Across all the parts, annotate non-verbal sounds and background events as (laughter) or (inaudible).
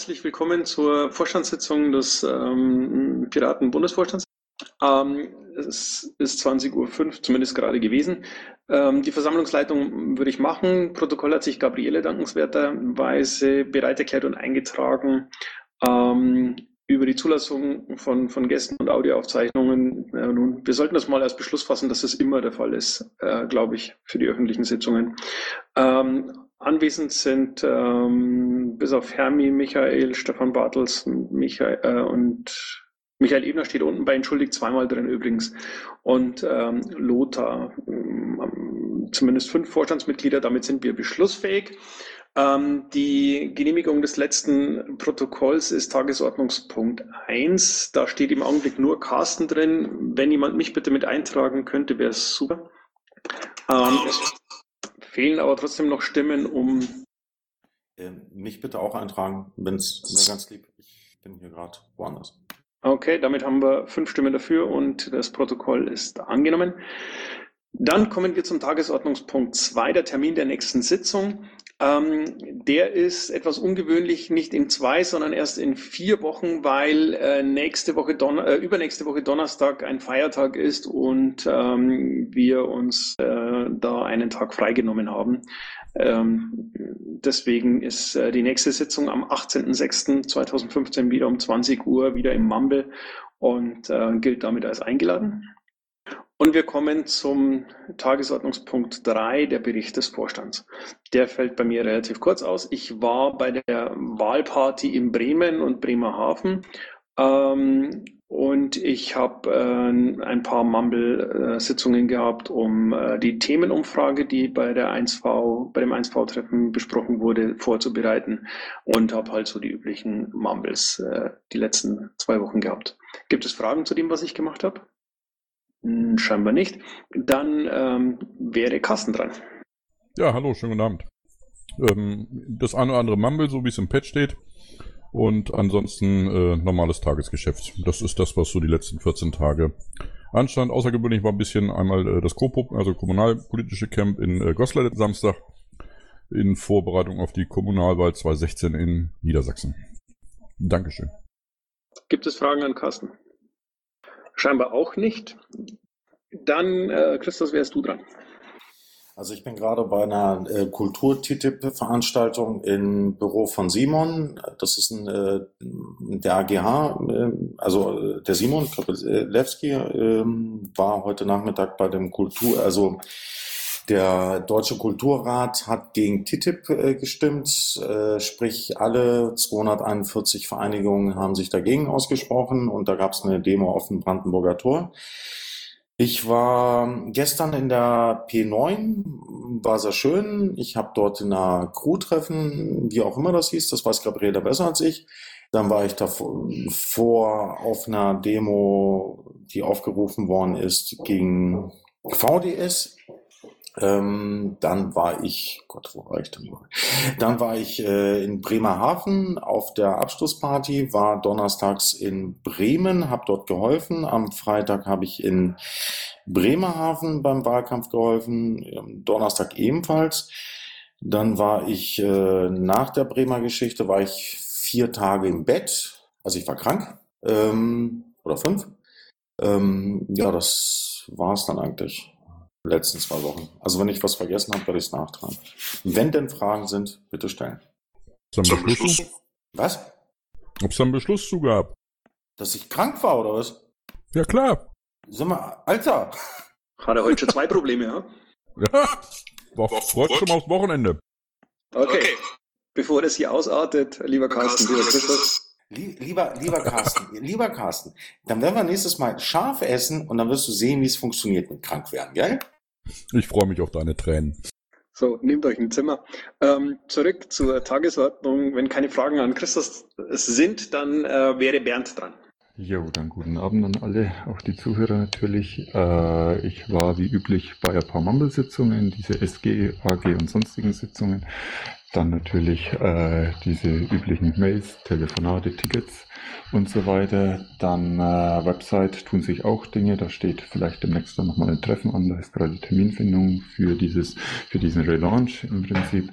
Herzlich willkommen zur Vorstandssitzung des ähm, Piraten-Bundesvorstands. Ähm, es ist 20.05 Uhr, zumindest gerade gewesen. Ähm, die Versammlungsleitung würde ich machen. Protokoll hat sich Gabriele dankenswerterweise bereit erklärt und eingetragen, ähm, über die Zulassung von, von Gästen und Audioaufzeichnungen. Äh, nun, wir sollten das mal als Beschluss fassen, dass das immer der Fall ist, äh, glaube ich, für die öffentlichen Sitzungen. Ähm, Anwesend sind ähm, bis auf Hermi, Michael, Stefan Bartels Michael, äh, und Michael Ebner steht unten bei entschuldigt zweimal drin übrigens. Und ähm, Lothar, ähm, zumindest fünf Vorstandsmitglieder, damit sind wir beschlussfähig. Ähm, die Genehmigung des letzten Protokolls ist Tagesordnungspunkt 1. Da steht im Augenblick nur Carsten drin. Wenn jemand mich bitte mit eintragen könnte, wäre es super. Ähm, fehlen aber trotzdem noch Stimmen, um. Äh, mich bitte auch eintragen, wenn es mir ganz lieb. Ich bin hier gerade woanders. Okay, damit haben wir fünf Stimmen dafür und das Protokoll ist angenommen. Dann kommen wir zum Tagesordnungspunkt 2, der Termin der nächsten Sitzung. Ähm, der ist etwas ungewöhnlich, nicht in zwei, sondern erst in vier Wochen, weil äh, nächste Woche Don äh, übernächste Woche Donnerstag ein Feiertag ist und ähm, wir uns äh, da einen Tag freigenommen haben. Ähm, deswegen ist äh, die nächste Sitzung am 18.06.2015 wieder um 20 Uhr wieder im Mumble und äh, gilt damit als eingeladen. Und wir kommen zum Tagesordnungspunkt 3, der Bericht des Vorstands. Der fällt bei mir relativ kurz aus. Ich war bei der Wahlparty in Bremen und Bremerhaven ähm, und ich habe äh, ein paar Mumble-Sitzungen gehabt, um äh, die Themenumfrage, die bei der 1V, bei dem 1V-Treffen besprochen wurde, vorzubereiten und habe halt so die üblichen Mumbles äh, die letzten zwei Wochen gehabt. Gibt es Fragen zu dem, was ich gemacht habe? Hm, scheinbar nicht. Dann ähm, wäre Carsten dran. Ja, hallo, schönen guten Abend. Ähm, das eine oder andere Mumble, so wie es im Pad steht. Und ansonsten äh, normales Tagesgeschäft. Das ist das, was so die letzten 14 Tage anstand. Außergewöhnlich war ein bisschen einmal äh, das Kopo, also kommunalpolitische Camp in äh, Goslar Samstag in Vorbereitung auf die Kommunalwahl 2016 in Niedersachsen. Dankeschön. Gibt es Fragen an Carsten? Scheinbar auch nicht. Dann, äh, Christus, wärst du dran. Also ich bin gerade bei einer äh, Kultur-TTIP-Veranstaltung im Büro von Simon. Das ist ein, äh, der AGH, äh, also äh, der Simon Kapelewski äh, war heute Nachmittag bei dem Kultur, also der Deutsche Kulturrat hat gegen TTIP äh, gestimmt, äh, sprich alle 241 Vereinigungen haben sich dagegen ausgesprochen und da gab es eine Demo auf dem Brandenburger Tor. Ich war gestern in der P9, war sehr schön. Ich habe dort in einer Crew-Treffen, wie auch immer das hieß, das weiß Gabriele besser als ich. Dann war ich davor auf einer Demo, die aufgerufen worden ist gegen VDS. Ähm, dann war ich, Gott, wo war ich denn? Dann war ich äh, in Bremerhaven auf der Abschlussparty, war donnerstags in Bremen, habe dort geholfen. Am Freitag habe ich in Bremerhaven beim Wahlkampf geholfen, am Donnerstag ebenfalls. Dann war ich äh, nach der Bremer Geschichte, war ich vier Tage im Bett, also ich war krank, ähm, oder fünf. Ähm, ja, das war es dann eigentlich letzten zwei Wochen. Also wenn ich was vergessen habe, werde ich es nachtragen. Wenn denn Fragen sind, bitte stellen. Ein Beschluss zu? Was? Ob es einen Beschluss zu gab? Dass ich krank war, oder was? Ja, klar. Sag mal, Alter! Hat er heute schon zwei Probleme, ja? (laughs) Ja. War freut schon mal aufs Wochenende. Okay. okay. Bevor das hier ausartet, lieber Carsten, lieber Christoph. Lieber, lieber Carsten, (laughs) lieber Carsten, dann werden wir nächstes Mal scharf essen und dann wirst du sehen, wie es funktioniert mit krank werden, gell? Ich freue mich auf deine Tränen. So, nehmt euch ein Zimmer. Ähm, zurück zur Tagesordnung. Wenn keine Fragen an Christus sind, dann äh, wäre Bernd dran. Jo, dann guten Abend an alle, auch die Zuhörer natürlich. Äh, ich war wie üblich bei ein paar Mumble-Sitzungen, diese SG, AG und sonstigen Sitzungen. Dann natürlich äh, diese üblichen Mails, Telefonate, Tickets und so weiter. Dann äh, Website tun sich auch Dinge. Da steht vielleicht demnächst dann nochmal ein Treffen an. Da ist gerade die Terminfindung für dieses, für diesen Relaunch im Prinzip.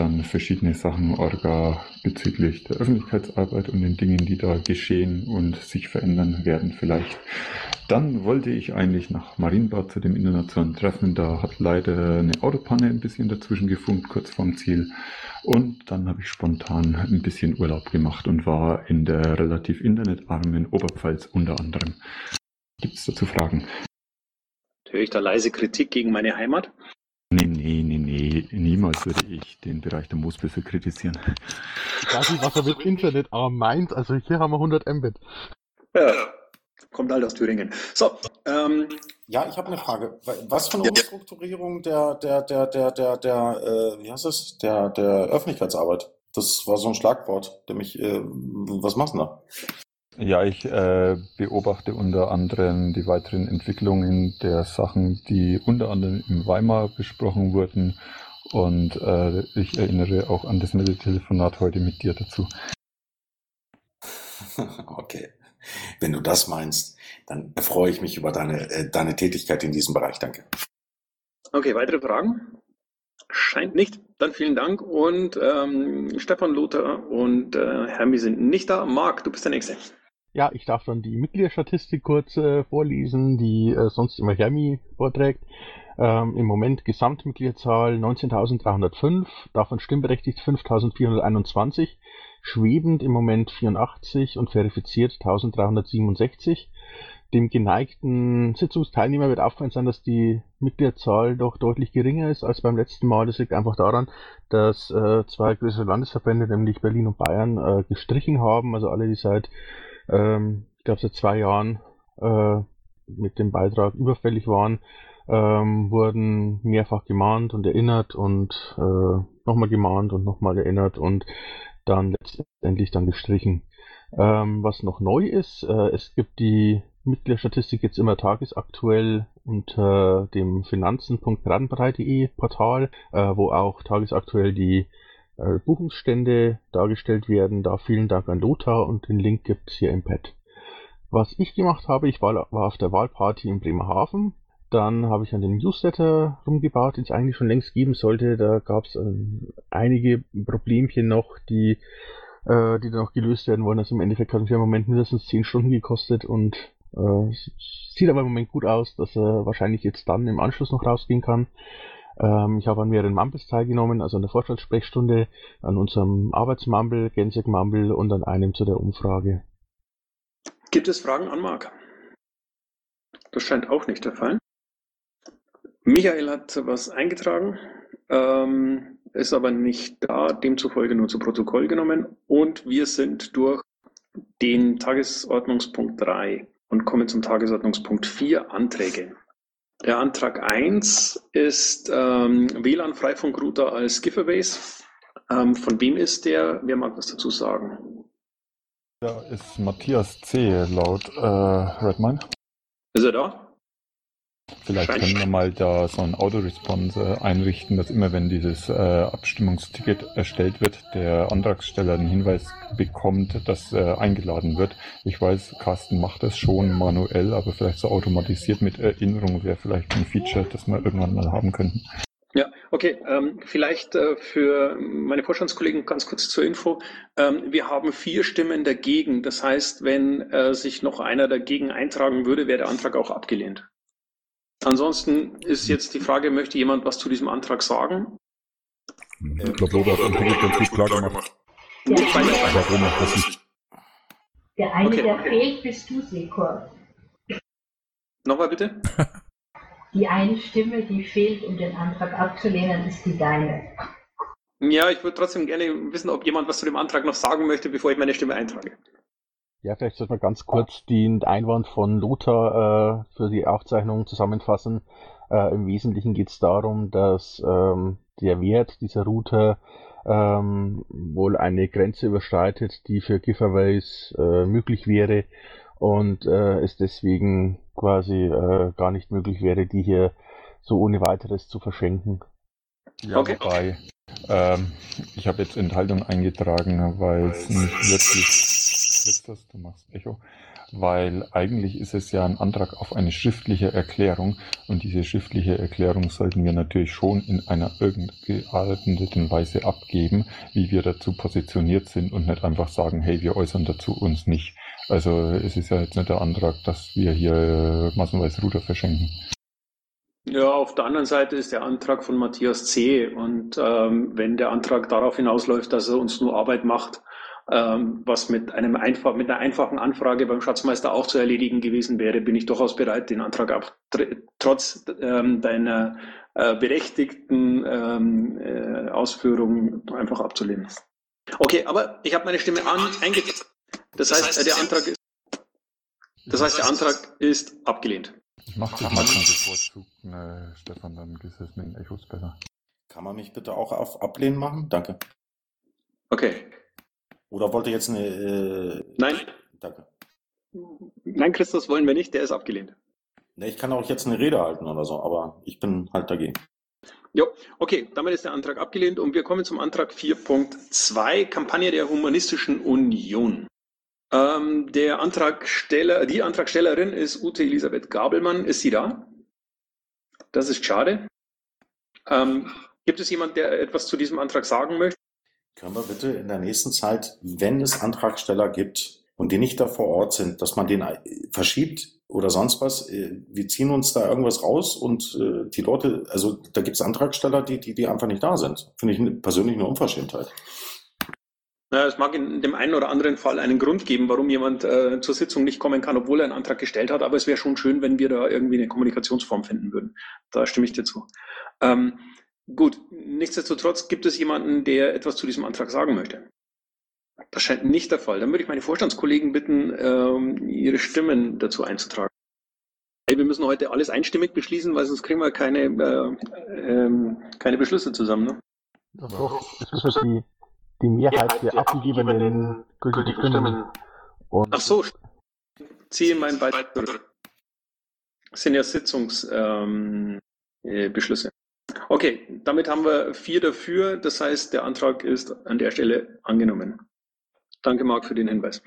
Dann verschiedene Sachen orga bezüglich der Öffentlichkeitsarbeit und den Dingen, die da geschehen und sich verändern werden vielleicht. Dann wollte ich eigentlich nach Marienbad zu dem internationalen Treffen. Da hat leider eine Autopanne ein bisschen dazwischen gefunkt, kurz vorm Ziel. Und dann habe ich spontan ein bisschen Urlaub gemacht und war in der relativ internetarmen Oberpfalz unter anderem. Gibt es dazu Fragen? Höre ich da leise Kritik gegen meine Heimat? Nee, nee, nee, nee. Niemals würde ich den Bereich der Moosbüsse kritisieren. Ich weiß nicht, was er mit internetarm meint. Also hier haben wir 100 Mbit. Ja, kommt halt aus Thüringen. So, ähm, Ja, ich habe eine Frage. Was für eine Umstrukturierung der, der, der, der, der, der, äh, wie heißt es? Der, der Öffentlichkeitsarbeit. Das war so ein Schlagwort, der mich, äh, was machst du da? Ja, ich äh, beobachte unter anderem die weiteren Entwicklungen der Sachen, die unter anderem in Weimar besprochen wurden. Und äh, ich erinnere auch an das nette Telefonat heute mit dir dazu. (laughs) Okay. Wenn du das meinst, dann freue ich mich über deine, äh, deine Tätigkeit in diesem Bereich. Danke. okay, weitere Fragen? Scheint nicht. Dann vielen Dank. Und ähm, Stefan, Lothar und äh, Hermi sind nicht da. Marc, du bist der Nächste. Ja, ich darf dann die Mitgliederstatistik kurz äh, vorlesen, die äh, sonst immer Hermi vorträgt. Ähm, Im Moment Gesamtmitgliederzahl 19.305, davon stimmberechtigt 5.421, schwebend im Moment 84 und verifiziert 1.367. Dem geneigten Sitzungsteilnehmer wird auffallen sein, dass die Mitgliederzahl doch deutlich geringer ist als beim letzten Mal. Das liegt einfach daran, dass äh, zwei größere Landesverbände, nämlich Berlin und Bayern, äh, gestrichen haben. Also alle, die seit, ähm, ich glaube, seit zwei Jahren äh, mit dem Beitrag überfällig waren, ähm, wurden mehrfach gemahnt und erinnert und äh, nochmal gemahnt und nochmal erinnert und dann letztendlich dann gestrichen. Ähm, was noch neu ist, äh, es gibt die Mitgliederstatistik jetzt immer tagesaktuell unter dem finanzen.bratenbrei.de Portal, äh, wo auch tagesaktuell die Buchungsstände dargestellt werden. Da vielen Dank an Lothar und den Link gibt es hier im Pad. Was ich gemacht habe, ich war, war auf der Wahlparty in Bremerhaven. Dann habe ich an den Newsletter rumgebaut, den es eigentlich schon längst geben sollte. Da gab es ähm, einige Problemchen noch, die, äh, die dann noch gelöst werden wollen. Also im Endeffekt hat mich im Moment mindestens 10 Stunden gekostet und äh, sieht aber im Moment gut aus, dass er wahrscheinlich jetzt dann im Anschluss noch rausgehen kann. Ähm, ich habe an mehreren Mumbles teilgenommen, also an der Vorstandssprechstunde, an unserem Arbeitsmumble, Gensek Mumble und an einem zu der Umfrage. Gibt es Fragen an Marc? Das scheint auch nicht der Fall. Michael hat was eingetragen, ähm, ist aber nicht da, demzufolge nur zu Protokoll genommen. Und wir sind durch den Tagesordnungspunkt 3 und kommen zum Tagesordnungspunkt 4, Anträge. Der Antrag 1 ist ähm, WLAN-Freifunkrouter als Giveaways. Ähm, von wem ist der? Wer mag was dazu sagen? Da ist Matthias C. laut äh, Redmine. Ist er da? Vielleicht können wir mal da so ein Autoresponse einrichten, dass immer wenn dieses äh, Abstimmungsticket erstellt wird, der Antragsteller einen Hinweis bekommt, dass äh, eingeladen wird. Ich weiß, Carsten macht das schon manuell, aber vielleicht so automatisiert mit Erinnerung wäre vielleicht ein Feature, das wir irgendwann mal haben könnten. Ja, okay. Ähm, vielleicht äh, für meine Vorstandskollegen ganz kurz zur Info. Ähm, wir haben vier Stimmen dagegen. Das heißt, wenn äh, sich noch einer dagegen eintragen würde, wäre der Antrag auch abgelehnt. Ansonsten ist jetzt die Frage, möchte jemand was zu diesem Antrag sagen? Ich glaube, Lothar hat Prinzip ganz gut klar gemacht, weiter. warum er das nicht. Der eine, Okay, der okay. fehlt, bist du, Sekor. Nochmal bitte? (laughs) Die eine Stimme, die fehlt, um den Antrag abzulehnen, ist die deine. Ja, ich würde trotzdem gerne wissen, ob jemand was zu dem Antrag noch sagen möchte, bevor ich meine Stimme eintrage. Ja, vielleicht sollte man ganz kurz den Einwand von Lothar äh, für die Aufzeichnung zusammenfassen. Äh, Im Wesentlichen geht es darum, dass ähm, der Wert dieser Router ähm, wohl eine Grenze überschreitet, die für Giveaways äh, möglich wäre und äh, es deswegen quasi äh, gar nicht möglich wäre, die hier so ohne weiteres zu verschenken. Ja, Okay. wobei, ähm, ich habe jetzt Enthaltung eingetragen, weil es nicht wirklich. Christus, du machst Echo. weil eigentlich ist es ja ein Antrag auf eine schriftliche Erklärung und diese schriftliche Erklärung sollten wir natürlich schon in einer irgendeinen Weise abgeben, wie wir dazu positioniert sind und nicht einfach sagen, hey, wir äußern dazu uns nicht. Also es ist ja jetzt nicht der Antrag, dass wir hier massenweise Ruder verschenken. Ja, auf der anderen Seite ist der Antrag von Matthias C. Und ähm, wenn der Antrag darauf hinausläuft, dass er uns nur Arbeit macht, ähm, was mit, einem einfach, mit einer einfachen Anfrage beim Schatzmeister auch zu erledigen gewesen wäre, bin ich durchaus bereit, den Antrag ab, trotz ähm, deiner äh, berechtigten ähm, äh, Ausführungen einfach abzulehnen. Okay, aber ich habe meine Stimme an, eingetragen. Das heißt, äh, der Antrag ist, das heißt, der Antrag ist abgelehnt. Ich mache das mal bevorzugt, ne, Stefan, dann ist es mit den Echos besser. Kann man mich bitte auch auf Ablehnen machen? Danke. Okay. Oder wollt ihr jetzt eine. Äh, Nein. Danke. Nein, Christus wollen wir nicht, der ist abgelehnt. Ne, ich kann auch jetzt eine Rede halten oder so, aber ich bin halt dagegen. Jo, okay, damit ist der Antrag abgelehnt und wir kommen zum Antrag 4.2, Kampagne der Humanistischen Union. Ähm, der Antragsteller, die Antragstellerin ist Ute Elisabeth Gabelmann. Ist sie da? Das ist schade. Ähm, gibt es jemand, der etwas zu diesem Antrag sagen möchte? Können wir bitte in der nächsten Zeit, wenn es Antragsteller gibt und die nicht da vor Ort sind, dass man den äh, verschiebt oder sonst was? Äh, wir ziehen uns da irgendwas raus und äh, die Leute, also da gibt es Antragsteller, die, die, die einfach nicht da sind. Finde ich persönlich eine Unverschämtheit. Naja, es mag in dem einen oder anderen Fall einen Grund geben, warum jemand äh, zur Sitzung nicht kommen kann, obwohl er einen Antrag gestellt hat, aber es wäre schon schön, wenn wir da irgendwie eine Kommunikationsform finden würden. Da stimme ich dir zu. Ähm, gut, nichtsdestotrotz gibt es jemanden, der etwas zu diesem Antrag sagen möchte. Das scheint nicht der Fall. Dann würde ich meine Vorstandskollegen bitten, ähm, ihre Stimmen dazu einzutragen. Hey, wir müssen heute alles einstimmig beschließen, weil sonst kriegen wir keine, äh, äh, keine Beschlüsse zusammen. Ne? Doch, es ist die die Mehrheit der abgegebenen gültigen Stimmen. Und Ach so, ziehe meinen Beitrag zurück. Das sind ja Sitzungsbeschlüsse. Ähm, äh, okay, damit haben wir vier dafür. Das heißt, der Antrag ist an der Stelle angenommen. Danke, Marc, für den Hinweis.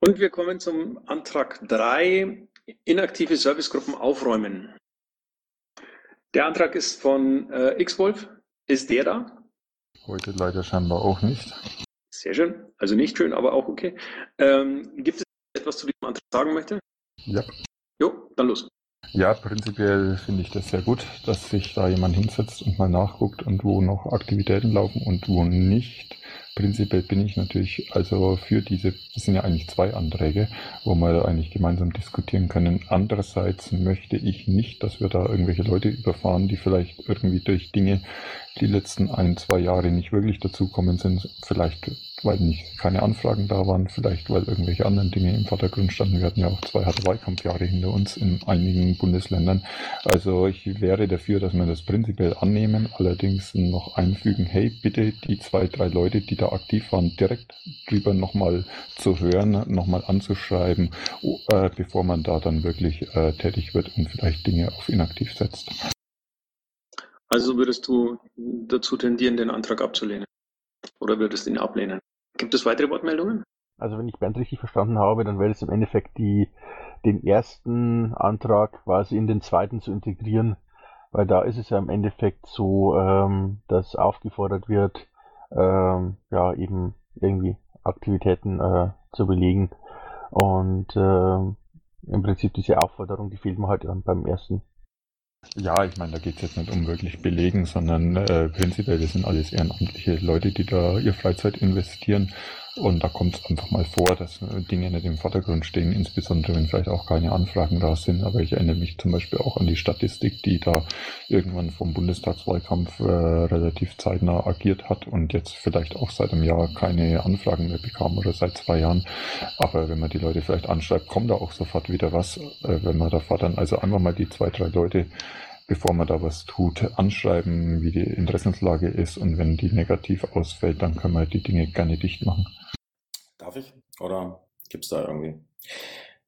Und wir kommen zum Antrag 3, inaktive Servicegruppen aufräumen. Der Antrag ist von äh, Xwolf. Ist der da? Heute leider scheinbar auch nicht. Sehr schön. Also nicht schön, aber auch okay. Ähm, gibt es etwas zu diesem Antrag sagen möchte? Ja. Jo, dann los. Ja, prinzipiell finde ich das sehr gut, dass sich da jemand hinsetzt und mal nachguckt und wo noch Aktivitäten laufen und wo nicht. Prinzipiell bin ich natürlich also für diese, das sind ja eigentlich zwei Anträge, wo wir eigentlich gemeinsam diskutieren können. Andererseits möchte ich nicht, dass wir da irgendwelche Leute überfahren, die vielleicht irgendwie durch Dinge die letzten ein, zwei Jahre nicht wirklich dazukommen sind. Vielleicht, weil nicht keine Anfragen da waren, vielleicht, weil irgendwelche anderen Dinge im Vordergrund standen. Wir hatten ja auch zwei harte Wahlkampfjahre hinter uns in einigen Bundesländern. Also ich wäre dafür, dass wir das prinzipiell annehmen, allerdings noch einfügen, hey, bitte die zwei, drei Leute, die da aktiv waren, direkt drüber nochmal zu hören, nochmal anzuschreiben, äh, bevor man da dann wirklich äh, tätig wird und vielleicht Dinge auf inaktiv setzt. Also würdest du dazu tendieren, den Antrag abzulehnen? Oder würdest du ihn ablehnen? Gibt es weitere Wortmeldungen? Also wenn ich Bernd richtig verstanden habe, dann wäre es im Endeffekt die, den ersten Antrag quasi in den zweiten zu integrieren, weil da ist es ja im Endeffekt so, ähm, dass aufgefordert wird, ähm, ja eben irgendwie Aktivitäten äh, zu belegen. Und äh, im Prinzip diese Aufforderung, die fehlt mir halt dann beim ersten. Ja, ich meine, da geht es jetzt nicht um wirklich Belegen, sondern äh, prinzipiell, das sind alles ehrenamtliche Leute, die da ihr Freizeit investieren und da kommt es einfach mal vor, dass äh, Dinge nicht im Vordergrund stehen, insbesondere wenn vielleicht auch keine Anfragen da sind. Aber ich erinnere mich zum Beispiel auch an die Statistik, die da irgendwann vom Bundestagswahlkampf äh, relativ zeitnah agiert hat und jetzt vielleicht auch seit einem Jahr keine Anfragen mehr bekam oder seit zwei Jahren. Aber wenn man die Leute vielleicht anschreibt, kommt da auch sofort wieder was. Äh, wenn man da fordern, also einfach mal die zwei, drei Leute bevor man da was tut, anschreiben, wie die Interessenslage ist und wenn die negativ ausfällt, dann können wir die Dinge gerne dicht machen. Darf ich? Oder gibt es da irgendwie?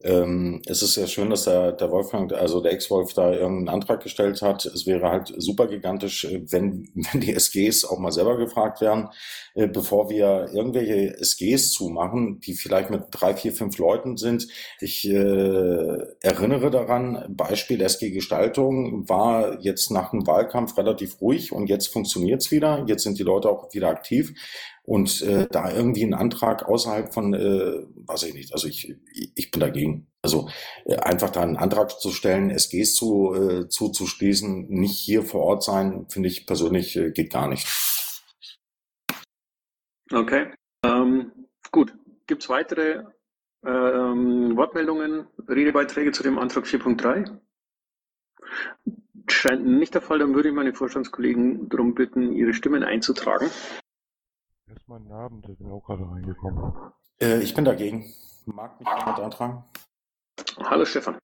Ähm, es ist sehr schön, dass der, der Wolfgang, also der Ex-Wolf, da irgendeinen Antrag gestellt hat. Es wäre halt super gigantisch, äh, wenn, (laughs) wenn die SGs auch mal selber gefragt werden, äh, bevor wir irgendwelche SGs zumachen, die vielleicht mit drei, vier, fünf Leuten sind. Ich äh, erinnere daran, Beispiel SG-Gestaltung war jetzt nach dem Wahlkampf relativ ruhig und jetzt funktioniert's wieder. Jetzt sind die Leute auch wieder aktiv. Und äh, da irgendwie ein Antrag außerhalb von, äh, weiß ich nicht, also ich, ich bin dagegen. Also äh, einfach da einen Antrag zu stellen, SGs zu, äh, zuzuschließen, nicht hier vor Ort sein, finde ich persönlich äh, geht gar nicht. Okay. Ähm, gut. Gibt es weitere ähm, Wortmeldungen, Redebeiträge zu dem Antrag 4.3? Scheint nicht der Fall, dann würde ich meine Vorstandskollegen darum bitten, ihre Stimmen einzutragen. Erstmal einen Abend, ich bin auch gerade reingekommen. Äh, ich bin dagegen. Mag mich jemand antragen? Hallo Stefan.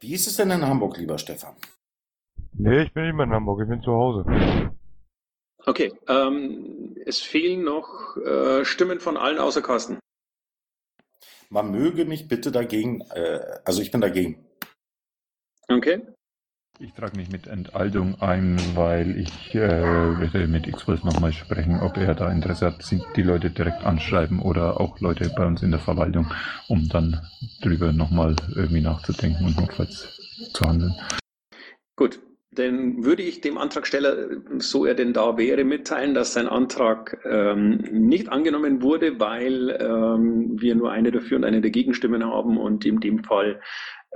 Wie ist es denn in Hamburg, lieber Stefan? Nee, ich bin nicht mehr in Hamburg, ich bin zu Hause. Okay, ähm, es fehlen noch äh, Stimmen von allen außer Carsten. Man möge mich bitte dagegen, äh, also ich bin dagegen. Okay. Ich trage mich mit Enthaltung ein, weil ich äh, werde mit X-Wolf nochmal sprechen, ob er da Interesse hat, die Leute direkt anschreiben oder auch Leute bei uns in der Verwaltung, um dann drüber nochmal irgendwie nachzudenken und notfalls zu handeln. Gut, dann würde ich dem Antragsteller, so er denn da wäre, mitteilen, dass sein Antrag ähm, nicht angenommen wurde, weil ähm, wir nur eine dafür und eine dagegen Stimmen haben und in dem Fall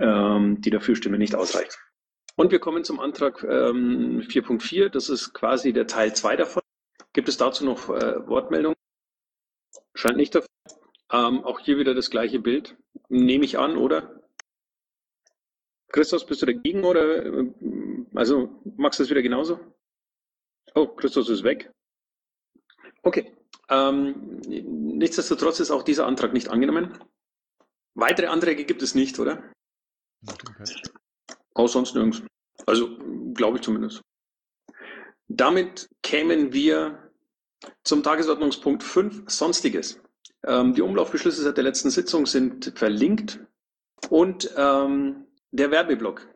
ähm, die Dafürstimme nicht ausreicht. Und wir kommen zum Antrag ähm, 4.4. Das ist quasi der Teil 2 davon. Gibt es dazu noch äh, Wortmeldungen? Scheint nicht der. Ähm, auch hier wieder das gleiche Bild. Nehme ich an, oder? Christos, bist du dagegen oder äh, also magst du das wieder genauso? Oh, Christos ist weg. Okay. Ähm, nichtsdestotrotz ist auch dieser Antrag nicht angenommen. Weitere Anträge gibt es nicht, oder? Auch sonst nirgends. Also, glaube ich zumindest. Damit kämen wir zum Tagesordnungspunkt 5, Sonstiges. Ähm, die Umlaufbeschlüsse seit der letzten Sitzung sind verlinkt und ähm, der Werbeblock.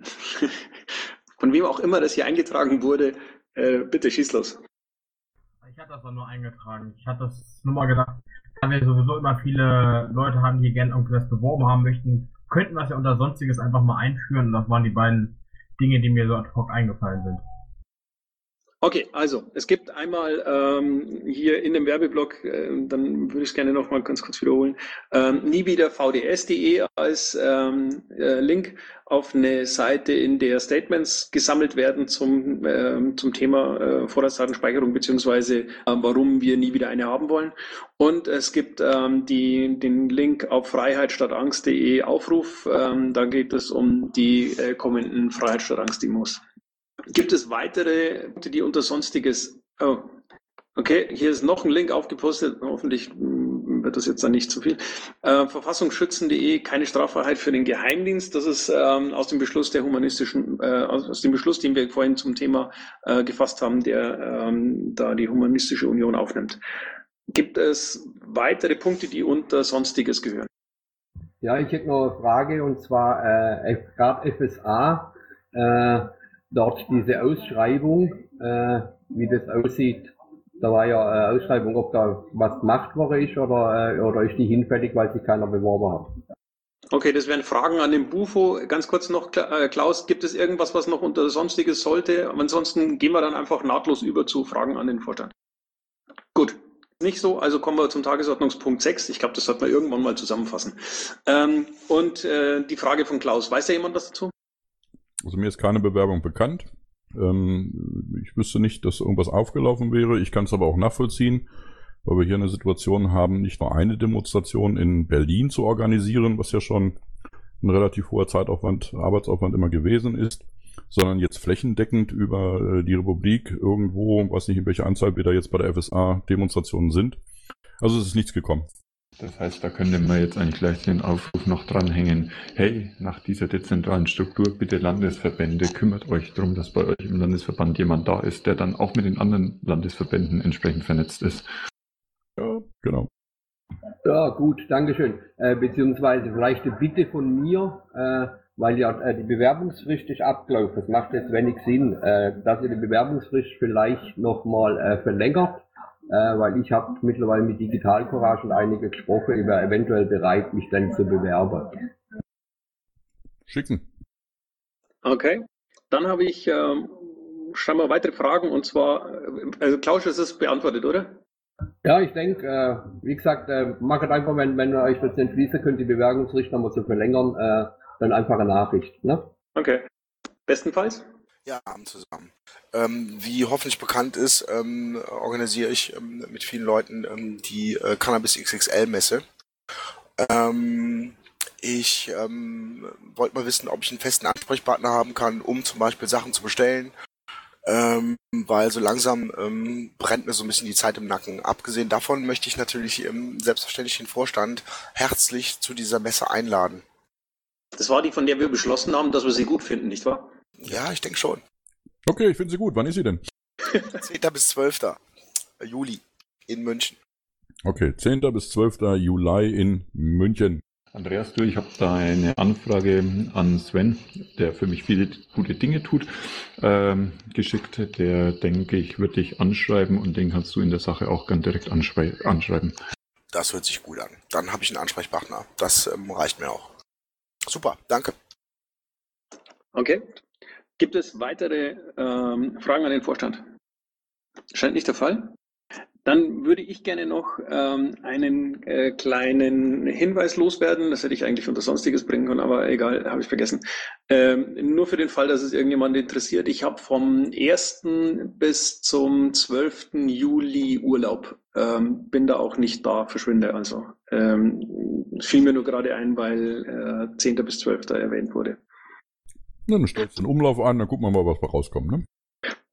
(laughs) Von wem auch immer das hier eingetragen wurde, äh, bitte schieß los. Ich hatte das doch nur eingetragen. Ich hatte das nur mal gedacht, da wir sowieso immer viele Leute haben, die gerne irgendwas beworben haben möchten, könnten es ja unter Sonstiges einfach mal einführen. Das waren die beiden Dinge, die mir so ad hoc eingefallen sind. Okay, also es gibt einmal ähm, hier in dem Werbeblock, äh, dann würde ich es gerne nochmal ganz kurz wiederholen, ähm, nie wieder vds.de als ähm, äh, Link auf eine Seite, in der Statements gesammelt werden zum, äh, zum Thema äh, Vorratsdatenspeicherung beziehungsweise äh, warum wir nie wieder eine haben wollen. Und es gibt ähm, die, den Link auf freiheitstattangst.de Aufruf. Ähm, da geht es um die äh, kommenden Freiheit statt Angst-Demos. Gibt es weitere, die unter Sonstiges? Oh, okay, hier ist noch ein Link aufgepostet. Hoffentlich hm, wird das jetzt dann nicht zu viel. Äh, Verfassungsschützen.de, keine Straffreiheit für den Geheimdienst. Das ist ähm, aus dem Beschluss der humanistischen, äh, aus dem Beschluss, den wir vorhin zum Thema äh, gefasst haben, der ähm, da die humanistische Union aufnimmt. Gibt es weitere Punkte, die unter Sonstiges gehören? Ja, ich hätte noch eine Frage und zwar äh, gerade FSA. Äh, dort diese Ausschreibung, äh, wie das aussieht. Da war ja eine Ausschreibung, ob da was gemacht worden ist oder, äh, oder ist die hinfällig, weil sich keiner beworben hat. Okay, das wären Fragen an den Bufo. Ganz kurz noch, äh, Klaus, gibt es irgendwas, was noch unter Sonstiges sollte? Ansonsten gehen wir dann einfach nahtlos über zu Fragen an den Vorstand. Gut, nicht so, also kommen wir zum Tagesordnungspunkt 6. Ich glaube, das sollte man irgendwann mal zusammenfassen. Ähm, und äh, die Frage von Klaus, weiß da jemand was dazu? Also mir ist keine Bewerbung bekannt. Ähm, ich wüsste nicht, dass irgendwas aufgelaufen wäre. Ich kann es aber auch nachvollziehen, weil wir hier eine Situation haben, nicht nur eine Demonstration in Berlin zu organisieren, was ja schon ein relativ hoher Zeitaufwand, Arbeitsaufwand immer gewesen ist, sondern jetzt flächendeckend über äh, die Republik irgendwo, weiß nicht, in welcher Anzahl wir da jetzt bei der FSA Demonstrationen sind. Also es ist nichts gekommen. Das heißt, da könnte man jetzt eigentlich gleich den Aufruf noch dranhängen. Hey, nach dieser dezentralen Struktur, bitte Landesverbände, kümmert euch darum, dass bei euch im Landesverband jemand da ist, der dann auch mit den anderen Landesverbänden entsprechend vernetzt ist. Ja, genau. Ja, gut, Dankeschön. Äh, beziehungsweise vielleicht eine Bitte von mir, äh, weil ja äh, die Bewerbungsfrist ist abgelaufen. Es macht jetzt wenig Sinn, äh, dass ihr die Bewerbungsfrist vielleicht nochmal äh, verlängert, äh, weil ich habe mittlerweile mit Digital Courage und einige gesprochen, ich wäre eventuell bereit, mich dann zu bewerben. Schicken. Okay. Dann habe ich ähm, scheinbar weitere Fragen und zwar, äh, also Klaus, ist es beantwortet, oder? Ja, ich denke, äh, wie gesagt, äh, macht einfach, wenn, wenn ihr euch dazu entschließen könnt, die Bewerbungsfrist nochmal zu verlängern, äh, dann einfach eine Nachricht. Ne? Okay. Bestenfalls? Ja, Abend zusammen. Ähm, wie hoffentlich bekannt ist, ähm, organisiere ich ähm, mit vielen Leuten ähm, die äh, Cannabis XXL Messe. Ähm, ich ähm, wollte mal wissen, ob ich einen festen Ansprechpartner haben kann, um zum Beispiel Sachen zu bestellen. Ähm, weil so langsam ähm, brennt mir so ein bisschen die Zeit im Nacken. Abgesehen davon möchte ich natürlich ähm, selbstverständlich den Vorstand herzlich zu dieser Messe einladen. Das war die, von der wir beschlossen haben, dass wir sie gut finden, nicht wahr? Ja, ich denke schon. Okay, ich finde sie gut. Wann ist sie denn? (laughs) 10. bis 12. Juli in München. Okay, 10. bis 12. Juli in München. Andreas, du, ich habe da eine Anfrage an Sven, der für mich viele gute Dinge tut, ähm, geschickt. Der, denke ich, wird dich anschreiben und den kannst du in der Sache auch ganz direkt anschrei anschreiben. Das hört sich gut an. Dann habe ich einen Ansprechpartner. Das ähm, reicht mir auch. Super, danke. Okay. Gibt es weitere ähm, Fragen an den Vorstand? Scheint nicht der Fall. Dann würde ich gerne noch ähm, einen äh, kleinen Hinweis loswerden. Das hätte ich eigentlich unter Sonstiges bringen können, aber egal, habe ich vergessen. Ähm, nur für den Fall, dass es irgendjemand interessiert. Ich habe vom 1. bis zum 12. Juli Urlaub. Ähm, bin da auch nicht da, verschwinde also. Ähm, fiel mir nur gerade ein, weil äh, 10. bis 12. erwähnt wurde. Na, dann stellst du den Umlauf an, dann gucken wir mal, was da rauskommt, ne?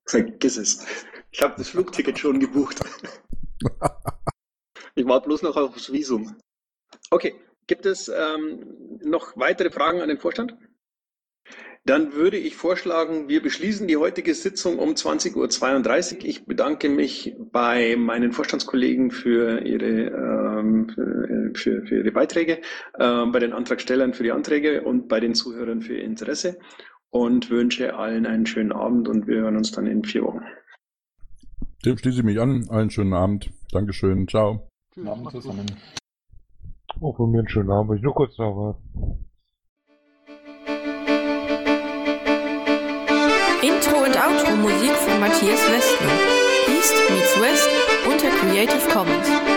Vergiss es. Ich habe das Flugticket schon gebucht. (laughs) ich war bloß noch aufs Visum. Okay, gibt es ähm, noch weitere Fragen an den Vorstand? Dann würde ich vorschlagen, wir beschließen die heutige Sitzung um 20.32 Uhr. Ich bedanke mich bei meinen Vorstandskollegen für ihre, ähm, für, für, ihre Beiträge, äh, bei den Antragstellern für die Anträge und bei den Zuhörern für ihr Interesse und wünsche allen einen schönen Abend und wir hören uns dann in vier Wochen. Dem schließe ich mich an. Einen schönen Abend. Dankeschön. Ciao. Guten Abend zusammen. Auch von mir einen schönen Abend. Ich nur kurz da war. Intro und Outro Musik von Matthias Westner. East meets West unter Creative Commons.